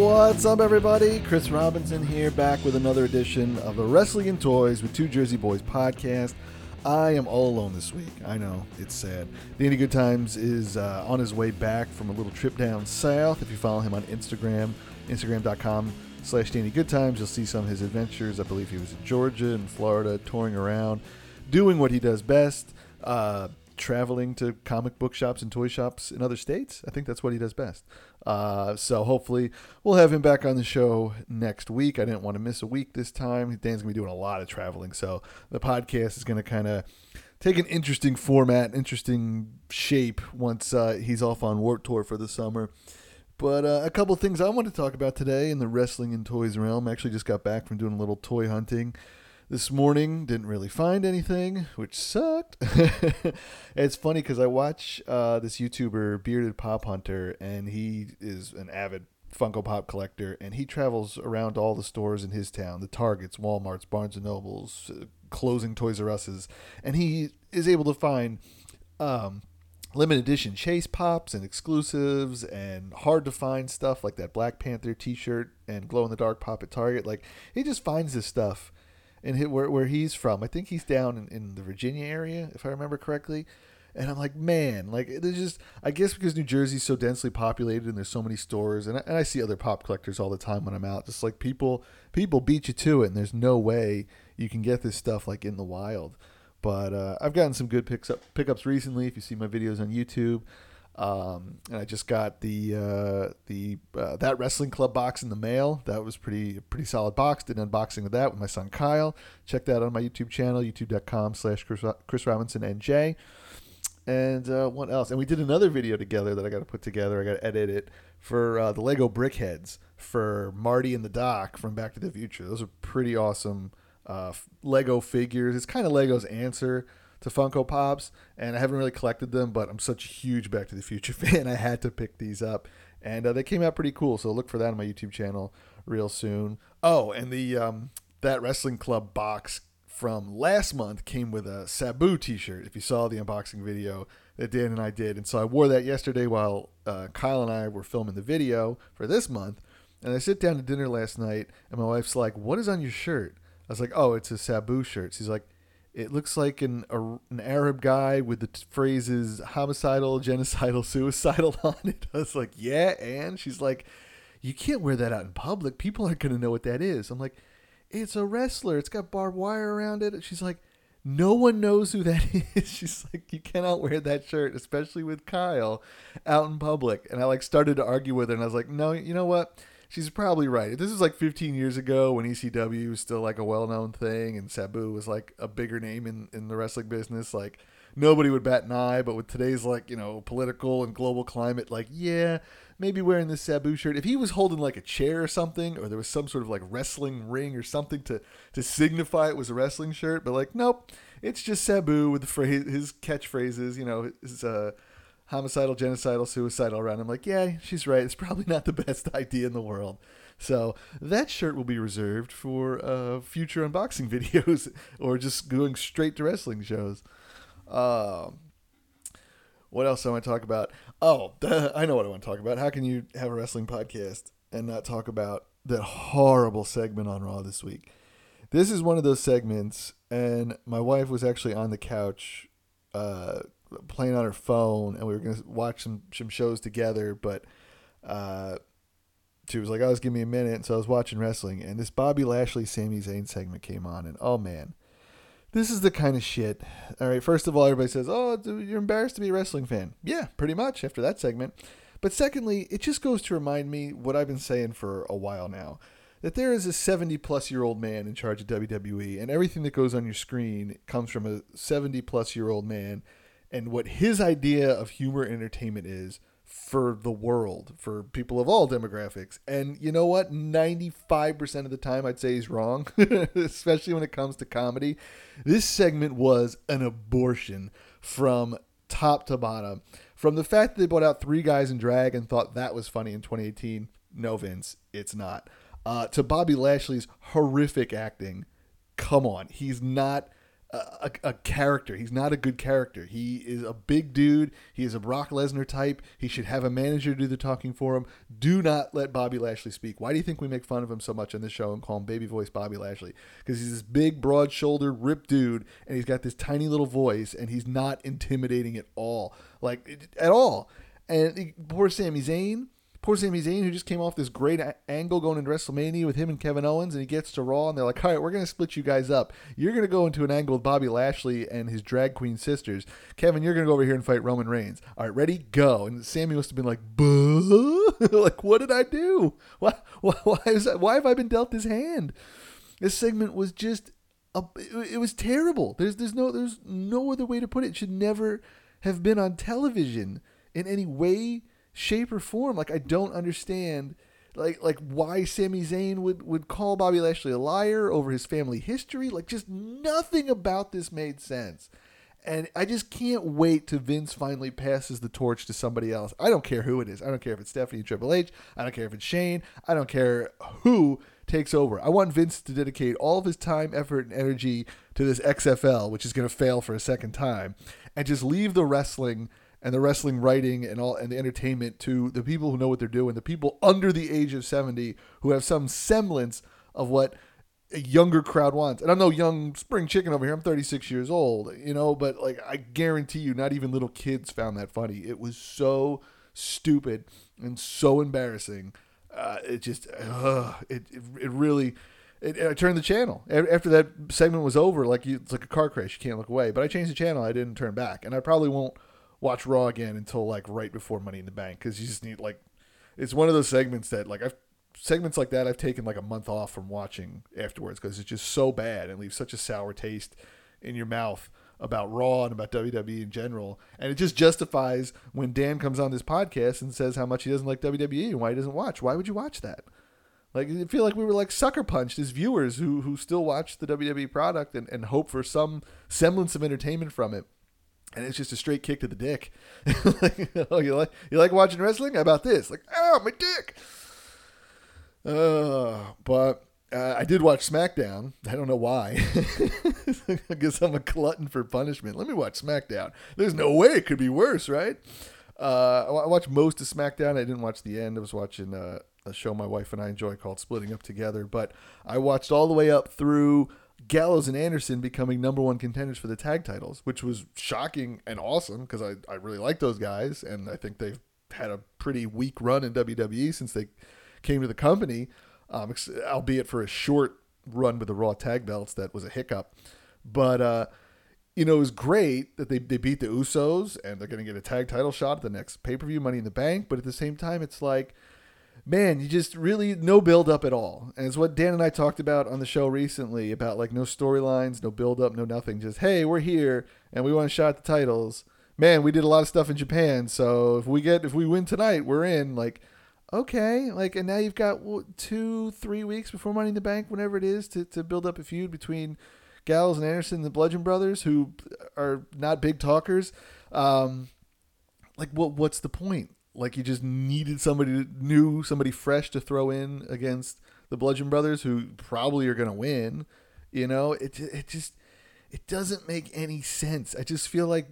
What's up, everybody? Chris Robinson here, back with another edition of the Wrestling and Toys with Two Jersey Boys podcast. I am all alone this week. I know, it's sad. Danny Good Times is uh, on his way back from a little trip down south. If you follow him on Instagram, instagram.com slash Danny Good Times, you'll see some of his adventures. I believe he was in Georgia and Florida, touring around, doing what he does best. Uh, traveling to comic book shops and toy shops in other states. I think that's what he does best. Uh, so hopefully we'll have him back on the show next week. I didn't want to miss a week this time. Dan's gonna be doing a lot of traveling, so the podcast is gonna kind of take an interesting format, interesting shape once uh, he's off on Warped Tour for the summer. But uh, a couple things I want to talk about today in the wrestling and toys realm. I actually just got back from doing a little toy hunting this morning didn't really find anything which sucked. It's funny because i watch uh, this youtuber bearded pop hunter and he is an avid funko pop collector and he travels around all the stores in his town the targets walmarts barnes and nobles uh, closing toys r us's and he is able to find um, limited edition chase pops and exclusives and hard to find stuff like that black panther t-shirt and glow in the dark pop at target. Like he just finds this stuff and hit where, where he's from. I think he's down in, in the Virginia area, if I remember correctly. And I'm like, man, like there's just, I guess because New Jersey's so densely populated and there's so many stores, and I, and I see other pop collectors all the time when I'm out. Just like people, people beat you to it, and there's no way you can get this stuff like in the wild. But uh, I've gotten some good picks up pickups recently. If you see my videos on YouTube, um, and I just got the uh, the uh, that wrestling club box in the mail. That was pretty pretty solid box. Did an unboxing of that with my son Kyle. Check that out on my YouTube channel, youtube.com slash Chris Robinson NJ. And uh, what else? And we did another video together that I got to put together. I got to edit it for uh, the Lego Brickheads for Marty and the Doc from Back to the Future. Those are pretty awesome uh, Lego figures. It's kind of Lego's answer to Funko Pops, and I haven't really collected them, but I'm such a huge Back to the Future fan, I had to pick these up, and uh, they came out pretty cool. So look for that on my YouTube channel real soon. Oh, and the um, that wrestling club box from last month came with a Sabu T-shirt. If you saw the unboxing video that Dan and I did, and so I wore that yesterday while uh, Kyle and I were filming the video for this month. And I sit down to dinner last night, and my wife's like, "What is on your shirt?" I was like, "Oh, it's a Sabu shirt." She's like, it looks like an a, an Arab guy with the t- phrases homicidal, genocidal, suicidal on it. I was like, yeah, and she's like, you can't wear that out in public. People aren't going to know what that is. I'm like, it's a wrestler. It's got barbed wire around it. She's like, no one knows who that is. She's like, you cannot wear that shirt, especially with Kyle out in public. And I like started to argue with her, and I was like, no, you know what? She's probably right. This is like 15 years ago when ECW was still like a well-known thing, and Sabu was like a bigger name in in the wrestling business. Like nobody would bat an eye, but with today's like you know political and global climate, like yeah, maybe wearing this Sabu shirt. If he was holding like a chair or something, or there was some sort of like wrestling ring or something to to signify it was a wrestling shirt, but like nope, it's just Sabu with the phrase his catchphrases. You know his uh homicidal, genocidal, suicidal around. I'm like, yeah, she's right. It's probably not the best idea in the world. So that shirt will be reserved for uh, future unboxing videos or just going straight to wrestling shows. Um, what else I want to talk about? Oh, I know what I want to talk about. How can you have a wrestling podcast and not talk about that horrible segment on Raw this week? This is one of those segments, and my wife was actually on the couch uh, playing on her phone, and we were gonna watch some some shows together. But uh, she was like, "I was give me a minute." So I was watching wrestling, and this Bobby Lashley Sami Zayn segment came on, and oh man, this is the kind of shit. All right, first of all, everybody says, "Oh, you're embarrassed to be a wrestling fan." Yeah, pretty much after that segment. But secondly, it just goes to remind me what I've been saying for a while now that there is a 70 plus year old man in charge of WWE, and everything that goes on your screen comes from a 70 plus year old man and what his idea of humor entertainment is for the world, for people of all demographics. And you know what? 95% of the time, I'd say he's wrong, especially when it comes to comedy. This segment was an abortion from top to bottom. From the fact that they brought out three guys in drag and thought that was funny in 2018, no, Vince, it's not. Uh, to Bobby Lashley's horrific acting, come on. He's not a, a, character. He's not a good character. He is a big dude. He is a Brock Lesnar type. He should have a manager do the talking for him. Do not let Bobby Lashley speak. Why do you think we make fun of him so much on this show and call him baby voice Bobby Lashley? Because he's this big, broad shouldered, ripped dude, and he's got this tiny little voice, and he's not intimidating at all. Like, at all. And poor Sami Zayn Poor Sami Zayn, who just came off this great a- angle going into WrestleMania with him and Kevin Owens, and he gets to Raw, and they're like, all right, we're going to split you guys up. You're going to go into an angle with Bobby Lashley and his drag queen sisters. Kevin, you're going to go over here and fight Roman Reigns. All right, ready? Go. And Sami must have been like, Buh? like, what did I do? Why, why, why, that, why have I been dealt this hand? This segment was just, a, it, it was terrible. There's, there's, no, there's no other way to put it. It should never have been on television in any way shape, or form. Like I don't understand like like why Sami Zayn would would call Bobby Lashley a liar over his family history. Like just nothing about this made sense. And I just can't wait till Vince finally passes the torch to somebody else. I don't care who it is. I don't care if it's Stephanie Triple H. I don't care if it's Shane. I don't care who takes over. I want Vince to dedicate all of his time, effort, and energy to this XFL, which is going to fail for a second time, and just leave the wrestling and the wrestling writing and all and the entertainment to the people who know what they're doing, the people under the age of 70 who have some semblance of what a younger crowd wants. And I'm no young spring chicken over here. I'm 36 years old, you know, but like I guarantee you not even little kids found that funny. It was so stupid and so embarrassing. Uh, it just uh, it, it, it really it, I turned the channel after that segment was over. Like you, it's like a car crash. You can't look away. But I changed the channel. I didn't turn back, and I probably won't watch Raw again until like right before Money in the Bank because you just need like it's one of those segments that like I've segments like that I've taken like a month off from watching afterwards because it's just so bad and leaves such a sour taste in your mouth about Raw and about WWE in general. And it just justifies when Dan comes on this podcast and says how much he doesn't like WWE and why he doesn't watch. Why would you watch that? Like I feel like we were like sucker punched as viewers who who still watch the WWE product and, and hope for some semblance of entertainment from it and it's just a straight kick to the dick. like, oh, you like you like watching wrestling? How about this? Like, oh, my dick. Uh, but uh, I did watch SmackDown. I don't know why. I guess I'm a glutton for punishment. Let me watch SmackDown. There's no way it could be worse, right? Uh, I watched most of SmackDown. I didn't watch the end. I was watching uh, a show my wife and I enjoy called Splitting Up Together. But I watched all the way up through Gallows and Anderson becoming number one contenders for the tag titles, which was shocking and awesome because I, I really like those guys and I think they've had a pretty weak run in WWE since they came to the company, um, albeit for a short run with the Raw tag belts that was a hiccup. But, uh, you know, it was great that they, they beat the Usos and they're going to get a tag title shot at the next pay per view Money in the Bank. But at the same time, it's like, man, you just really no build up at all. And it's what Dan and I talked about on the show recently about like no storylines, no build up, no nothing. Just hey, we're here and we want to shot the titles. Man, we did a lot of stuff in Japan, so if we get if we win tonight, we're in. Like, okay, like and now you've got two, three weeks before Money in the Bank, whenever it is, to to build up a feud between Gallows and Anderson, the Bludgeon Brothers, who are not big talkers. Um, like, what what's the point? Like you just needed somebody new, somebody fresh to throw in against the Bludgeon Brothers, who probably are going to win. You know, it it just it doesn't make any sense. I just feel like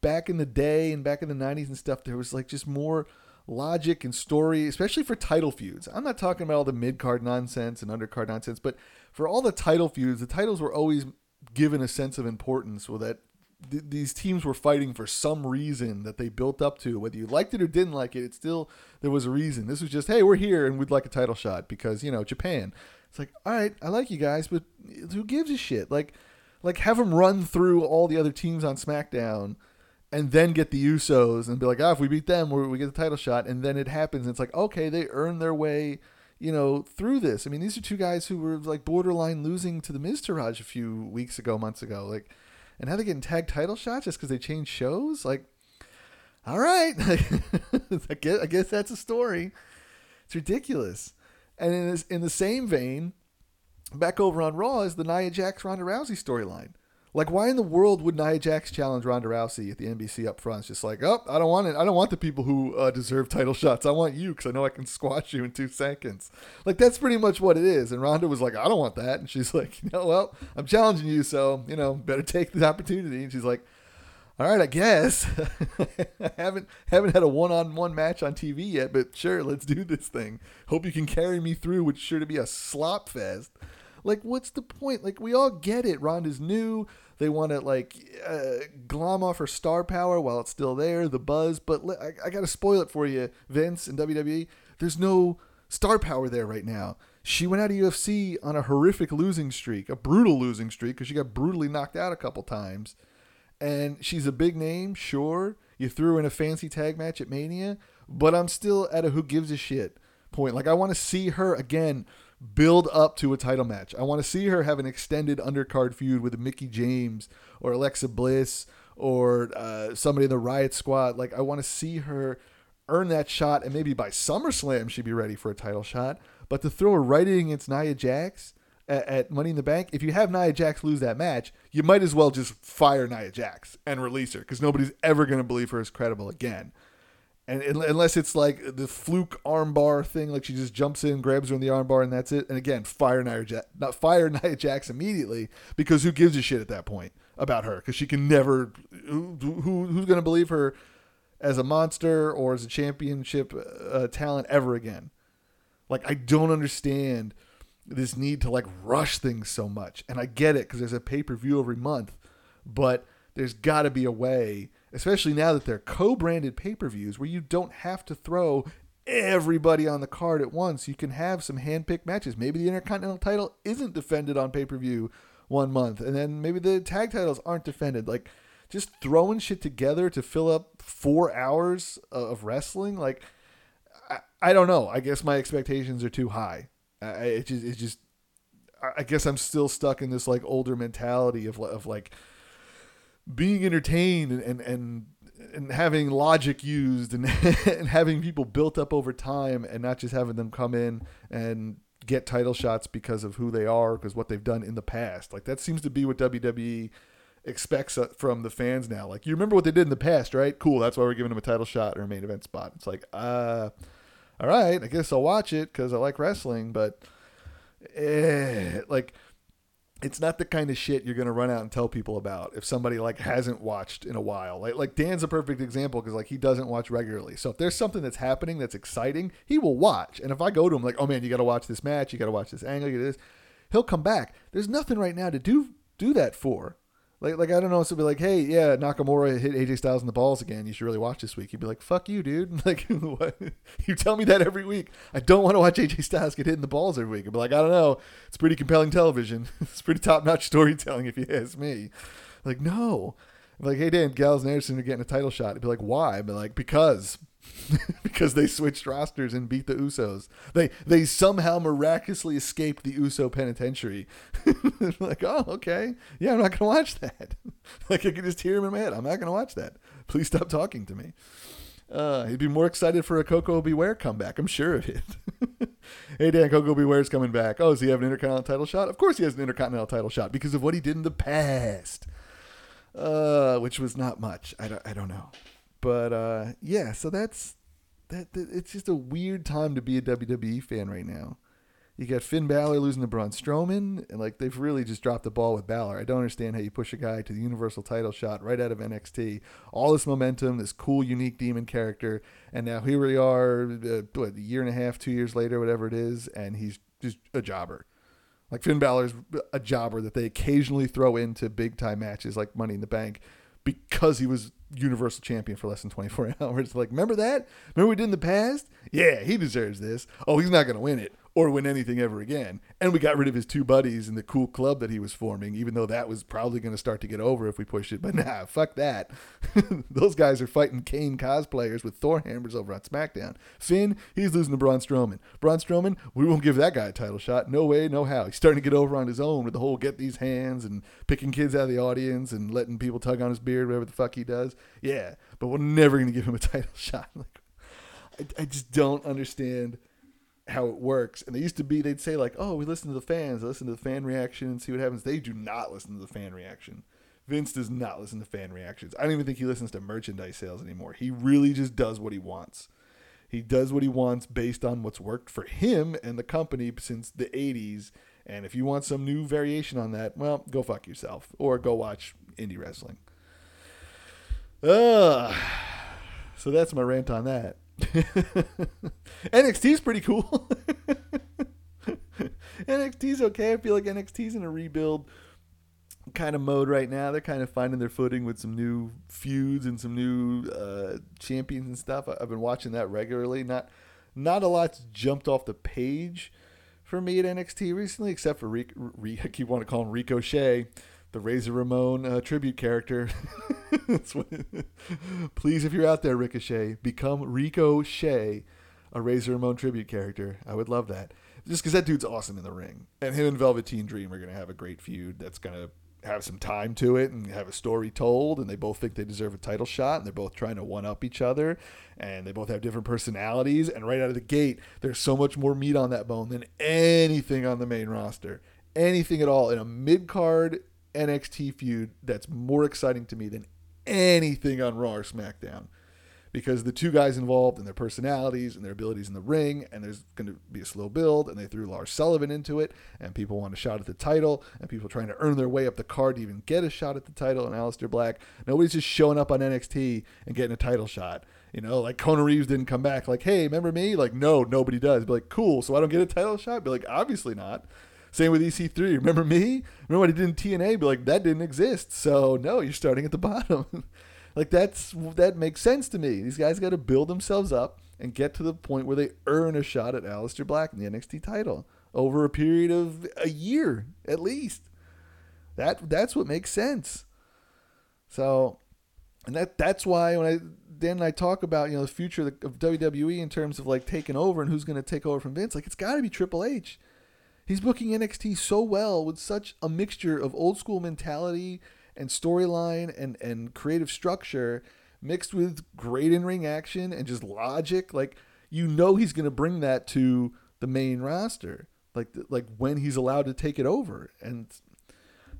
back in the day and back in the '90s and stuff, there was like just more logic and story, especially for title feuds. I'm not talking about all the mid card nonsense and undercard nonsense, but for all the title feuds, the titles were always given a sense of importance so that th- these teams were fighting for some reason that they built up to. Whether you liked it or didn't like it, it still there was a reason. This was just, hey, we're here and we'd like a title shot because you know Japan. It's like, all right, I like you guys, but who gives a shit? Like, like have them run through all the other teams on SmackDown and then get the Usos and be like, ah, if we beat them, we get the title shot, and then it happens. And it's like, okay, they earn their way, you know, through this. I mean, these are two guys who were like borderline losing to the Miztourage a few weeks ago, months ago. Like, and now they're getting tag title shots just because they changed shows. Like, all right, I guess I guess that's a story. It's ridiculous. And in this, in the same vein, back over on Raw is the Nia Jax Ronda Rousey storyline. Like, why in the world would Nia Jax challenge Ronda Rousey at the NBC up front? It's just like, oh, I don't want it. I don't want the people who uh, deserve title shots. I want you because I know I can squash you in two seconds. Like, that's pretty much what it is. And Ronda was like, I don't want that. And she's like, you know, well, I'm challenging you, so you know, better take the opportunity. And she's like, all right, I guess. I haven't haven't had a one-on-one match on TV yet, but sure, let's do this thing. Hope you can carry me through, which sure to be a slop fest. Like, what's the point? Like, we all get it. Ronda's new. They want to like uh, glom off her star power while it's still there, the buzz. But I, I got to spoil it for you, Vince and WWE. There's no star power there right now. She went out of UFC on a horrific losing streak, a brutal losing streak, because she got brutally knocked out a couple times. And she's a big name, sure. You threw in a fancy tag match at Mania, but I'm still at a who gives a shit point. Like I want to see her again build up to a title match. I want to see her have an extended undercard feud with Mickie James or Alexa Bliss or uh, somebody in the Riot Squad. Like, I want to see her earn that shot, and maybe by SummerSlam she'd be ready for a title shot. But to throw her right in against Nia Jax at, at Money in the Bank, if you have Nia Jax lose that match, you might as well just fire Nia Jax and release her because nobody's ever going to believe her as credible again and unless it's like the fluke armbar thing, like she just jumps in, grabs her in the armbar, and that's it. And again, fire Nia, ja- not fire Nia Jax immediately because who gives a shit at that point about her? Because she can never. Who, who who's to believe her as a monster or as a championship uh, talent ever again? Like I don't understand this need to like rush things so much, and I get it because there's a pay per view every month, but there's got to be a way especially now that they're co-branded pay-per-views where you don't have to throw everybody on the card at once. You can have some hand-picked matches. Maybe the Intercontinental title isn't defended on pay-per-view one month, and then maybe the tag titles aren't defended. Like just throwing shit together to fill up four hours of wrestling. Like I, I don't know. I guess my expectations are too high. I, it just, it just. I guess I'm still stuck in this like older mentality of of like being entertained and, and, and and having logic used and, and having people built up over time and not just having them come in and get title shots because of who they are because what they've done in the past. Like that seems to be what WWE expects uh, from the fans now. Like you remember what they did in the past right? Cool that's why we're giving them a title shot or a main event spot. It's like uh all right I guess I'll watch it because I like wrestling but eh, like it's not the kind of shit you're gonna run out and tell people about if somebody like hasn't watched in a while. Like like Dan's a perfect example because like he doesn't watch regularly. So if there's something that's happening that's exciting, he will watch. And if I go to him like, oh man, you got to watch this match, you got to watch this angle, you this, he'll come back. There's nothing right now to do do that for. Like, like I don't know. So be like, hey, yeah, Nakamura hit AJ Styles in the balls again. You should really watch this week. He'd be like, fuck you, dude. Like, what? you tell me that every week. I don't want to watch AJ Styles get hit in the balls every week. I'd be like, I don't know. It's pretty compelling television. it's pretty top notch storytelling, if you ask me. Like, no. I'm like, hey, Dan, Gallows and Anderson are getting a title shot. I'd be like, why? I'd be like, because because they switched rosters and beat the Usos. They they somehow miraculously escaped the Uso penitentiary. like, oh, okay. Yeah, I'm not gonna watch that. like I can just hear him in my head. I'm not gonna watch that. Please stop talking to me. Uh, he'd be more excited for a Koko B. Ware comeback. I'm sure of it. hey Dan, Koko B. Ware's coming back. Oh, does he have an Intercontinental title shot? Of course he has an Intercontinental title shot because of what he did in the past, uh, which was not much. I don't, I don't know. But uh, yeah, so that's that, that. It's just a weird time to be a WWE fan right now. You got Finn Balor losing to Braun Strowman, and like they've really just dropped the ball with Balor. I don't understand how you push a guy to the Universal title shot right out of NXT. All this momentum, this cool, unique demon character, and now here we are, uh, what, a year and a half, two years later, whatever it is, and he's just a jobber. Like Finn Balor's a jobber that they occasionally throw into big time matches like Money in the Bank because he was Universal Champion for less than 24 hours. Like, remember that? Remember we did in the past? Yeah, he deserves this. Oh, he's not going to win it or win anything ever again. And we got rid of his two buddies in the cool club that he was forming, even though that was probably going to start to get over if we pushed it. But nah, fuck that. Those guys are fighting Kane cosplayers with Thor hammers over on SmackDown. Finn, he's losing to Braun Strowman. Braun Strowman, we won't give that guy a title shot. No way, no how. He's starting to get over on his own with the whole get these hands and picking kids out of the audience and letting people tug on his beard, whatever the fuck he does. Yeah, but we're never going to give him a title shot. Like, I, I just don't understand – how it works. And they used to be, they'd say like, "Oh, we listen to the fans, listen to the fan reaction, and see what happens." They do not listen to the fan reaction. Vince does not listen to fan reactions. I don't even think he listens to merchandise sales anymore. He really just does what he wants. He does what he wants based on what's worked for him and the company since the 80s. And if you want some new variation on that, well, go fuck yourself or go watch indie wrestling. Uh, so that's my rant on that. NXT's pretty cool. NXT's okay. I feel like NXT's in a rebuild kind of mode right now. They're kind of finding their footing with some new feuds and some new uh, champions and stuff. I've been watching that regularly. Not not a lot's jumped off the page for me at NXT recently, except for Ric- Ric- I keep wanting to call him Ricochet, the Razor Ramon uh, tribute character. please, if you're out there, Ricochet, become Ricochet, a Razor Ramon tribute character. I would love that. Just because that dude's awesome in the ring. And him and Velveteen Dream are going to have a great feud that's going to have some time to it and have a story told and they both think they deserve a title shot and they're both trying to one up each other and they both have different personalities and right out of the gate there's so much more meat on that bone than anything on the main roster anything at all in a mid-card NXT feud that's more exciting to me than anything on Raw or SmackDown because the two guys involved and their personalities and their abilities in the ring, and there's going to be a slow build, and they threw Lars Sullivan into it, and people want a shot at the title, and people trying to earn their way up the card to even get a shot at the title, and Aleister Black. Nobody's just showing up on NXT and getting a title shot. You know, like Conor Reeves didn't come back like, hey, remember me? Like, no, nobody does. Be like, cool, so I don't get a title shot? Be like, obviously not. Same with EC3. Remember me? Remember what he did in TNA? Be like, that didn't exist. So, no, you're starting at the bottom. Like that's that makes sense to me. These guys got to build themselves up and get to the point where they earn a shot at Aleister Black in the NXT title over a period of a year at least. That that's what makes sense. So, and that that's why when I then I talk about you know the future of WWE in terms of like taking over and who's going to take over from Vince, like it's got to be Triple H. He's booking NXT so well with such a mixture of old school mentality and storyline and and creative structure mixed with great in-ring action and just logic. Like you know he's going to bring that to the main roster like like when he's allowed to take it over. And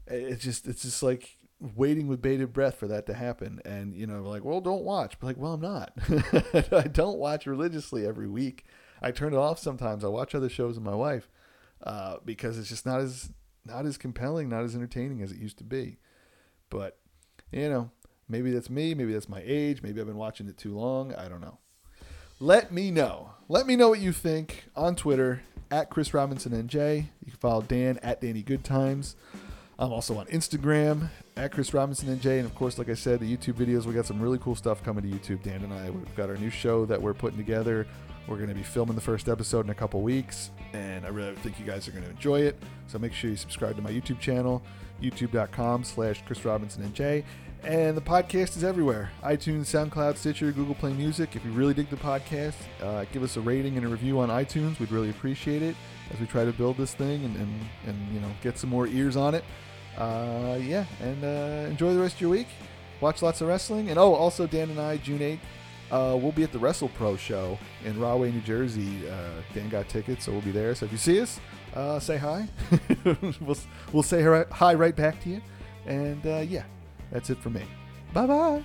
it's just it's just like waiting with bated breath for that to happen. And you know like well don't watch. But like well i'm not. I don't watch religiously every week. I turn it off sometimes. I watch other shows with my wife uh, because it's just not as not as compelling not as entertaining as it used to be but, you know, maybe that's me. Maybe that's my age. Maybe I've been watching it too long. I don't know. Let me know. Let me know what you think on Twitter at Chris Robinson NJ. You can follow Dan at Danny Goodtimes. I'm also on Instagram at Chris Robinson NJ. And of course, like I said, the YouTube videos, we got some really cool stuff coming to YouTube. Dan and I, we've got our new show that we're putting together. We're going to be filming the first episode in a couple weeks, and I really think you guys are going to enjoy it. So make sure you subscribe to my YouTube channel youtube.com slash Chris Robinson NJ. And the podcast is everywhere iTunes, SoundCloud, Stitcher, Google Play Music. If you really dig the podcast, uh, give us a rating and a review on iTunes. We'd really appreciate it as we try to build this thing and, and, and you know get some more ears on it. Uh, yeah, and uh, enjoy the rest of your week. Watch lots of wrestling. And oh, also, Dan and I, June 8th, uh, we'll be at the Wrestle Pro show in Rahway, New Jersey. Uh, Dan got tickets, so we'll be there. So if you see us, uh, say hi. we'll, we'll say hi right back to you. And uh, yeah, that's it for me. Bye bye.